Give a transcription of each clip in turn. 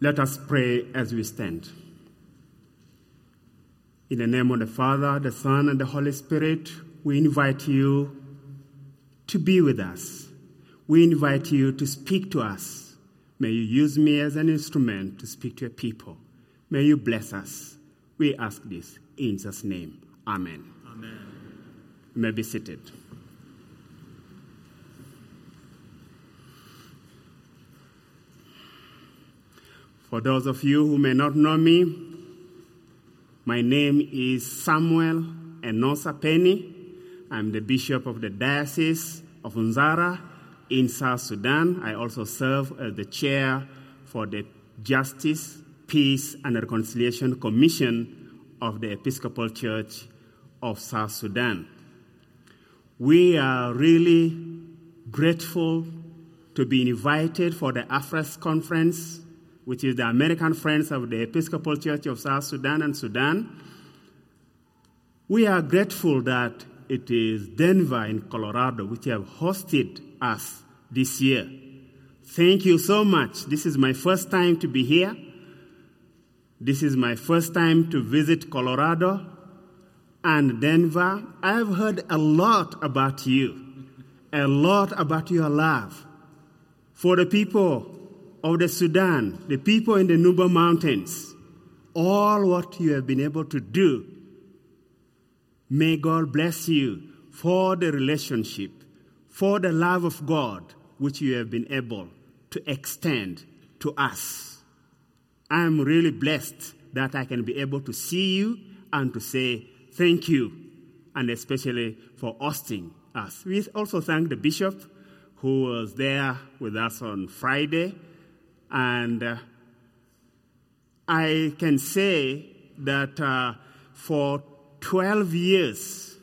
Let us pray as we stand. In the name of the Father, the Son, and the Holy Spirit, we invite you to be with us. We invite you to speak to us. May you use me as an instrument to speak to your people. May you bless us. We ask this in Jesus' name. Amen. Amen. You may be seated. For those of you who may not know me, my name is Samuel Enosa Peni. I'm the bishop of the Diocese of Nzara in South Sudan. I also serve as the chair for the Justice, Peace, and Reconciliation Commission of the Episcopal Church of South Sudan. We are really grateful to be invited for the AFRECS conference which is the American Friends of the Episcopal Church of South Sudan and Sudan. We are grateful that it is Denver in Colorado which have hosted us this year. Thank you so much. This is my first time to be here. This is my first time to visit Colorado and Denver. I've heard a lot about you, a lot about your love for the people of the Sudan, the people in the Nuba Mountains, all what you have been able to do. May God bless you for the relationship, for the love of God which you have been able to extend to us. I'm really blessed that I can be able to see you and to say thank you, and especially for hosting us. We also thank the bishop who was there with us on Friday and uh, I can say that uh, for 12 years,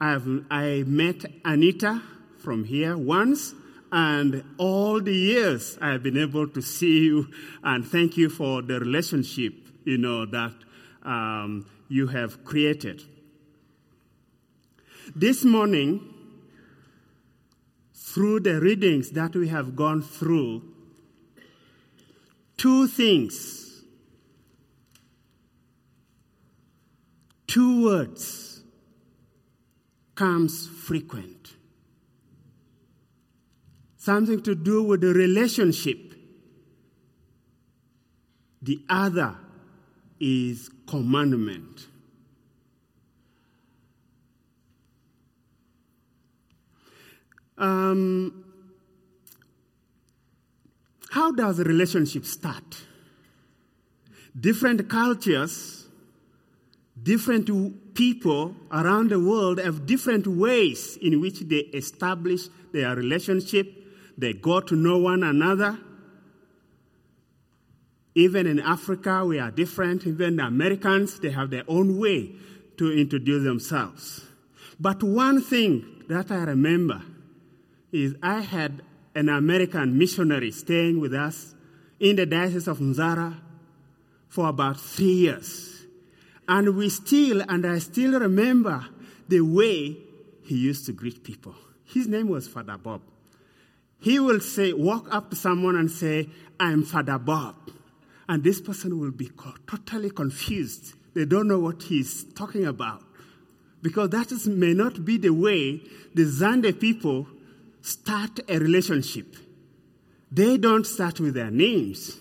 I've, I met Anita from here once, and all the years I've been able to see you, and thank you for the relationship, you know, that um, you have created. This morning, through the readings that we have gone through, two things, two words comes frequent. Something to do with the relationship. The other is commandment. Um, how does a relationship start? Different cultures, different people around the world have different ways in which they establish their relationship. They go to know one another. Even in Africa, we are different. Even the Americans, they have their own way to introduce themselves. But one thing that I remember is I had an American missionary staying with us in the Diocese of Nzara for about three years. And we still, and I still remember the way he used to greet people. His name was Father Bob. He will say, walk up to someone and say, I'm Father Bob. And this person will be totally confused. They don't know what he's talking about. Because that is, may not be the way the Zande people start a relationship. They don't start with their names.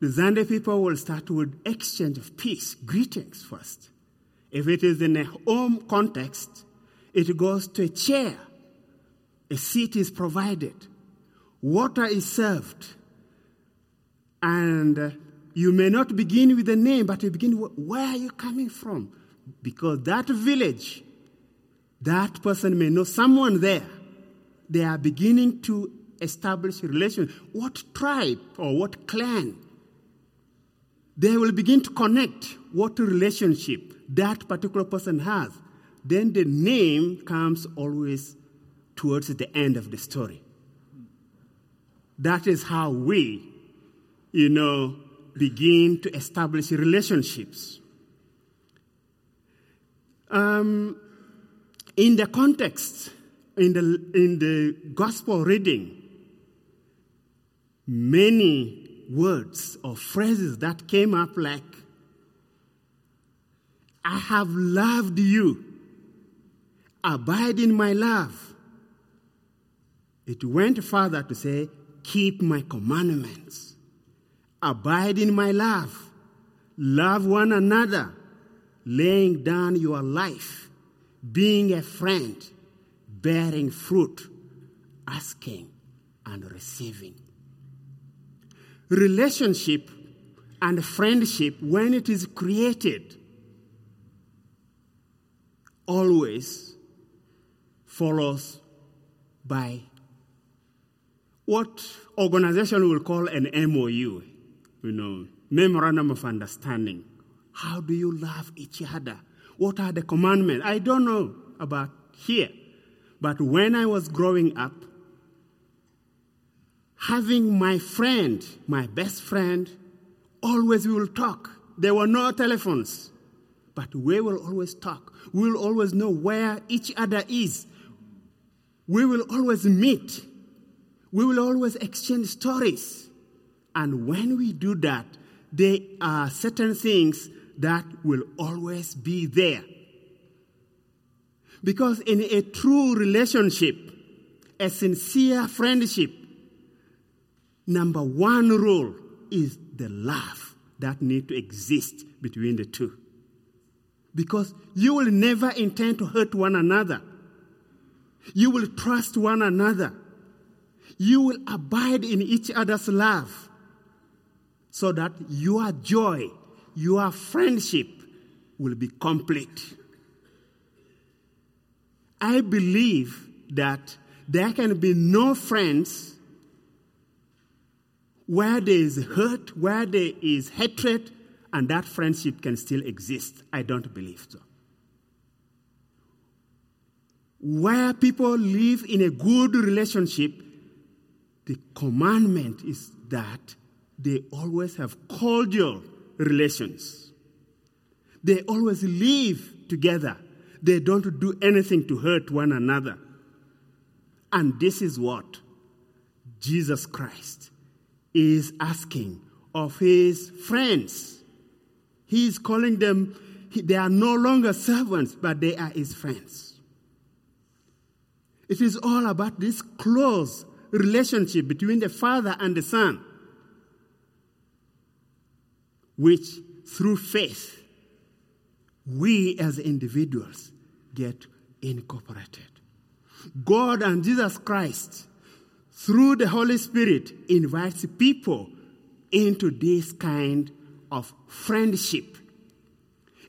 The Zande people will start with exchange of peace, greetings first. If it is in a home context, it goes to a chair. A seat is provided. Water is served. And uh, you may not begin with a name, but you begin with where are you coming from? Because that village, that person may know someone there they are beginning to establish a relation. What tribe or what clan? They will begin to connect what relationship that particular person has. Then the name comes always towards the end of the story. That is how we, you know, begin to establish relationships. Um, in the context in the, in the gospel reading, many words or phrases that came up like, I have loved you. Abide in my love. It went further to say, Keep my commandments. Abide in my love. Love one another. Laying down your life. Being a friend. Bearing fruit. Asking and receiving. Relationship and friendship, when it is created, always follows by what organization will call an MOU, you know, memorandum of understanding. How do you love each other? What are the commandments? I don't know about here. But when I was growing up, having my friend, my best friend, always we will talk. There were no telephones, but we will always talk. We will always know where each other is. We will always meet. We will always exchange stories. And when we do that, there are certain things that will always be there. Because in a true relationship, a sincere friendship, number one rule is the love that need to exist between the two. Because you will never intend to hurt one another. You will trust one another. You will abide in each other's love so that your joy, your friendship will be complete. I believe that there can be no friends where there is hurt, where there is hatred, and that friendship can still exist. I don't believe so. Where people live in a good relationship, the commandment is that they always have cordial relations. They always live together. They don't do anything to hurt one another. And this is what Jesus Christ is asking of his friends. He is calling them, they are no longer servants, but they are his friends. It is all about this close relationship between the Father and the Son, which through faith, we as individuals get incorporated. God and Jesus Christ, through the Holy Spirit, invites people into this kind of friendship.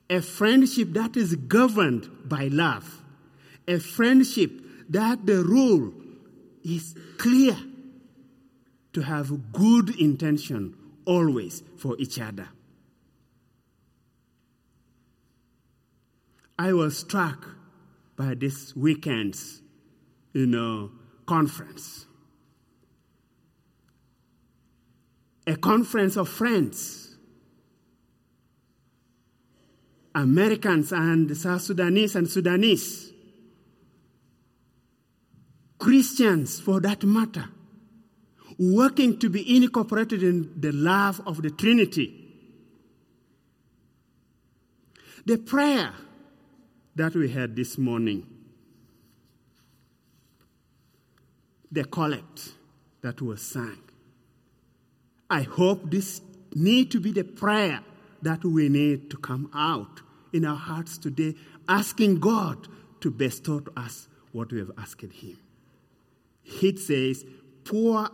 A friendship that is governed by love. A friendship that the rule is clear to have good intention always for each other. I was struck by this weekend's, you know, conference. A conference of friends. Americans and South Sudanese and Sudanese. Christians, for that matter, working to be incorporated in the love of the Trinity. The prayer that we had this morning, the collect that was sung. I hope this need to be the prayer that we need to come out in our hearts today, asking God to bestow to us what we have asked Him. It says, pour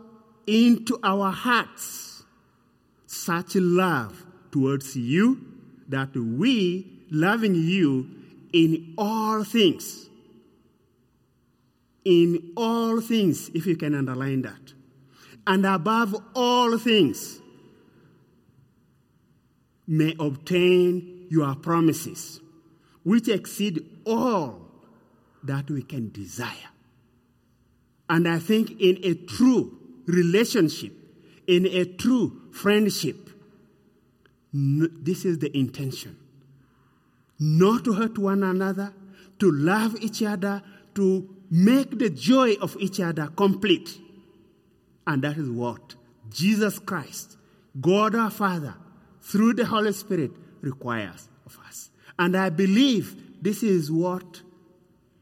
into our hearts such love towards you that we, loving you, in all things. In all things, if you can underline that. And above all things, may obtain your promises, which exceed all that we can desire. And I think in a true relationship, in a true friendship, this is the intention not to hurt one another, to love each other, to make the joy of each other complete. And that is what Jesus Christ God our Father, through the Holy Spirit, requires of us. And I believe this is what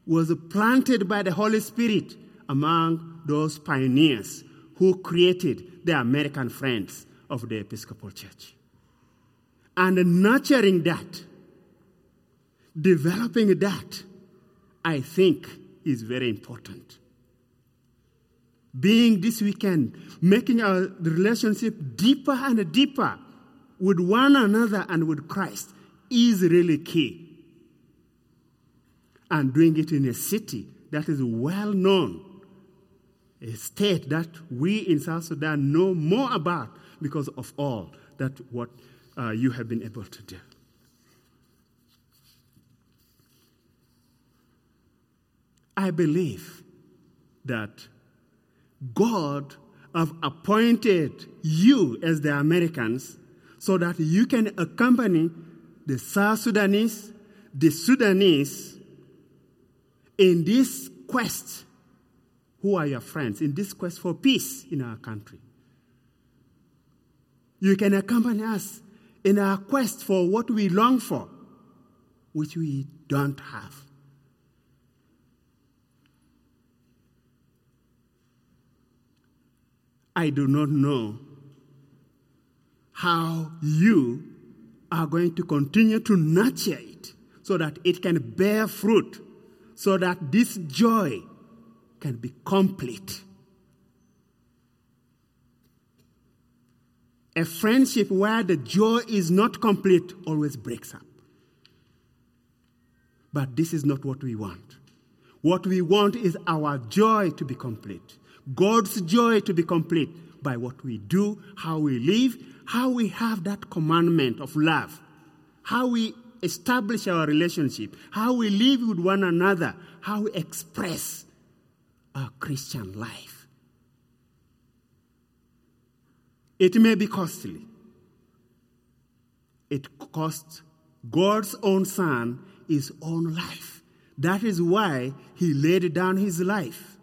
was planted by the Holy Spirit among those pioneers who created the American Friends of the Episcopal Church. And nurturing that, developing that, I think is very important. Being this weekend, making our relationship deeper and deeper with one another and with Christ is really key. And doing it in a city that is well known, a state that we in South Sudan know more about because of all that what uh, you have been able to do. I believe that God have appointed you as the Americans so that you can accompany the South Sudanese, the Sudanese in this quest. Who are your friends? In this quest for peace in our country. You can accompany us in our quest for what we long for, which we don't have. I do not know how you are going to continue to nurture it so that it can bear fruit, so that this joy can be complete. A friendship where the joy is not complete always breaks up. But this is not what we want. What we want is our joy to be complete. God's joy to be complete by what we do, how we live, how we have that commandment of love, how we establish our relationship, how we live with one another, how we express our Christian life. It may be costly. It costs God's own Son his own life. That is why he laid down his life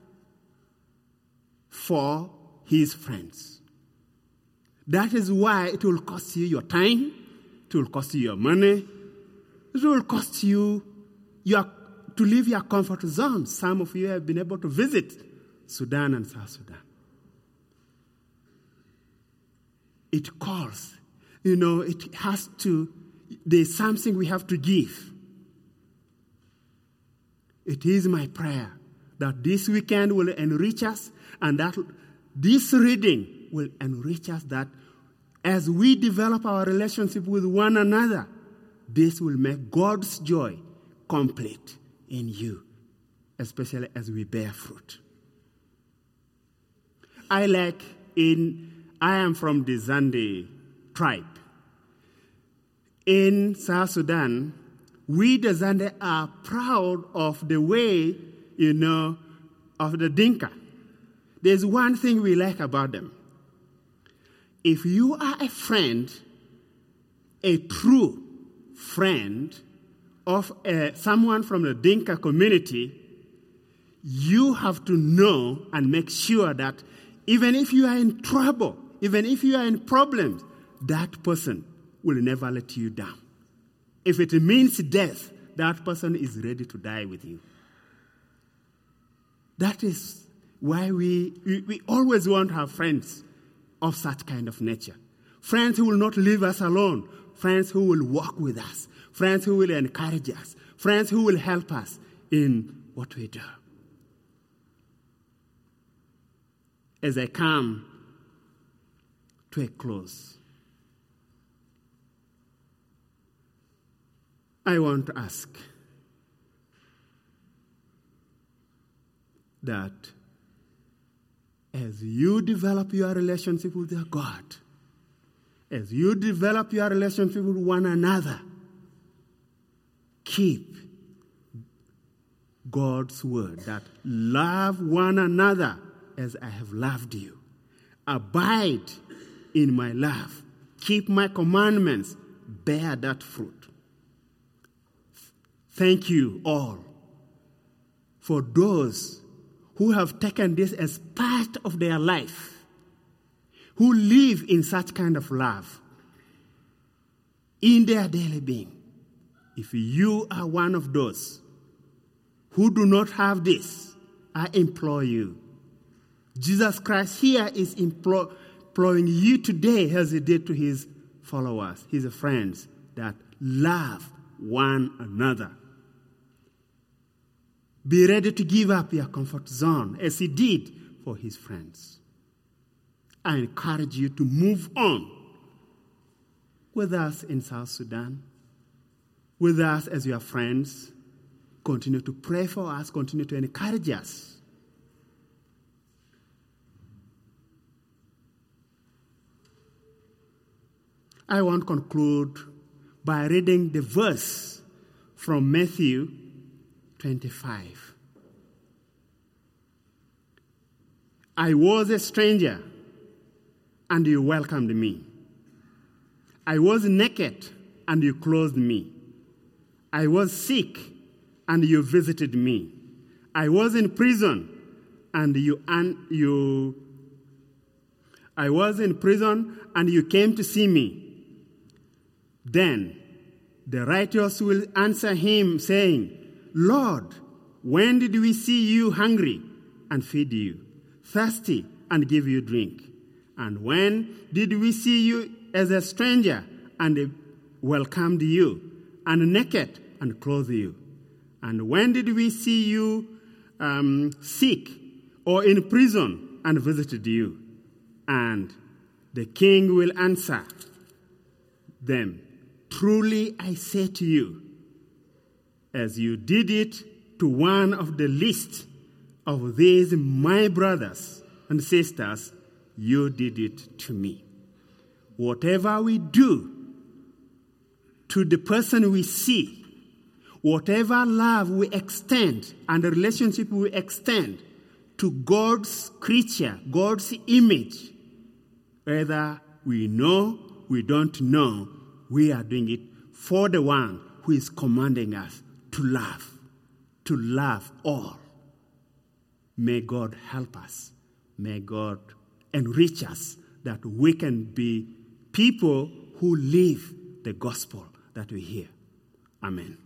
for his friends. That is why it will cost you your time, it will cost you your money, it will cost you your, to leave your comfort zone. Some of you have been able to visit Sudan and South Sudan. It calls, you know, it has to, there's something we have to give. It is my prayer that this weekend will enrich us and that this reading will enrich us that as we develop our relationship with one another, this will make God's joy complete in you, especially as we bear fruit. I like in, I am from the Zande tribe. In South Sudan, we the Zande are proud of the way, you know, of the Dinka. There's one thing we like about them. If you are a friend, a true friend of uh, someone from the Dinka community, you have to know and make sure that even if you are in trouble, even if you are in problems, that person will never let you down. If it means death, that person is ready to die with you. That is why we, we, we always want have friends of such kind of nature. Friends who will not leave us alone. Friends who will walk with us. Friends who will encourage us. Friends who will help us in what we do. As I come to a close, I want to ask that as you develop your relationship with your God, as you develop your relationship with one another, keep God's word that love one another as I have loved you. Abide in my love. Keep my commandments. Bear that fruit. Thank you all for those who have taken this as part of their life. who live in such kind of love in their daily being. If you are one of those who do not have this, I implore you. Jesus Christ here is imploring you today as he did to his followers, his friends, that love one another. Be ready to give up your comfort zone as he did for his friends. I encourage you to move on with us in South Sudan, with us as your friends. Continue to pray for us, continue to encourage us. I want to conclude by reading the verse from Matthew 25. I was a stranger, and you welcomed me. I was naked, and you clothed me. I was sick, and you visited me. I was in prison, and you, and you I was in prison, and you came to see me. Then the righteous will answer him, saying, Lord, when did we see you hungry and feed you, thirsty and give you drink? And when did we see you as a stranger and welcomed you, and naked and clothed you? And when did we see you um, sick or in prison and visited you? And the king will answer them Truly I say to you, as you did it to one of the least of these my brothers and sisters, you did it to me. Whatever we do to the person we see, whatever love we extend and the relationship we extend to God's creature, God's image, whether we know, we don't know, we are doing it for the one who is commanding us to love, to love all. May God help us. May God enrich us that we can be people who live the gospel that we hear. Amen.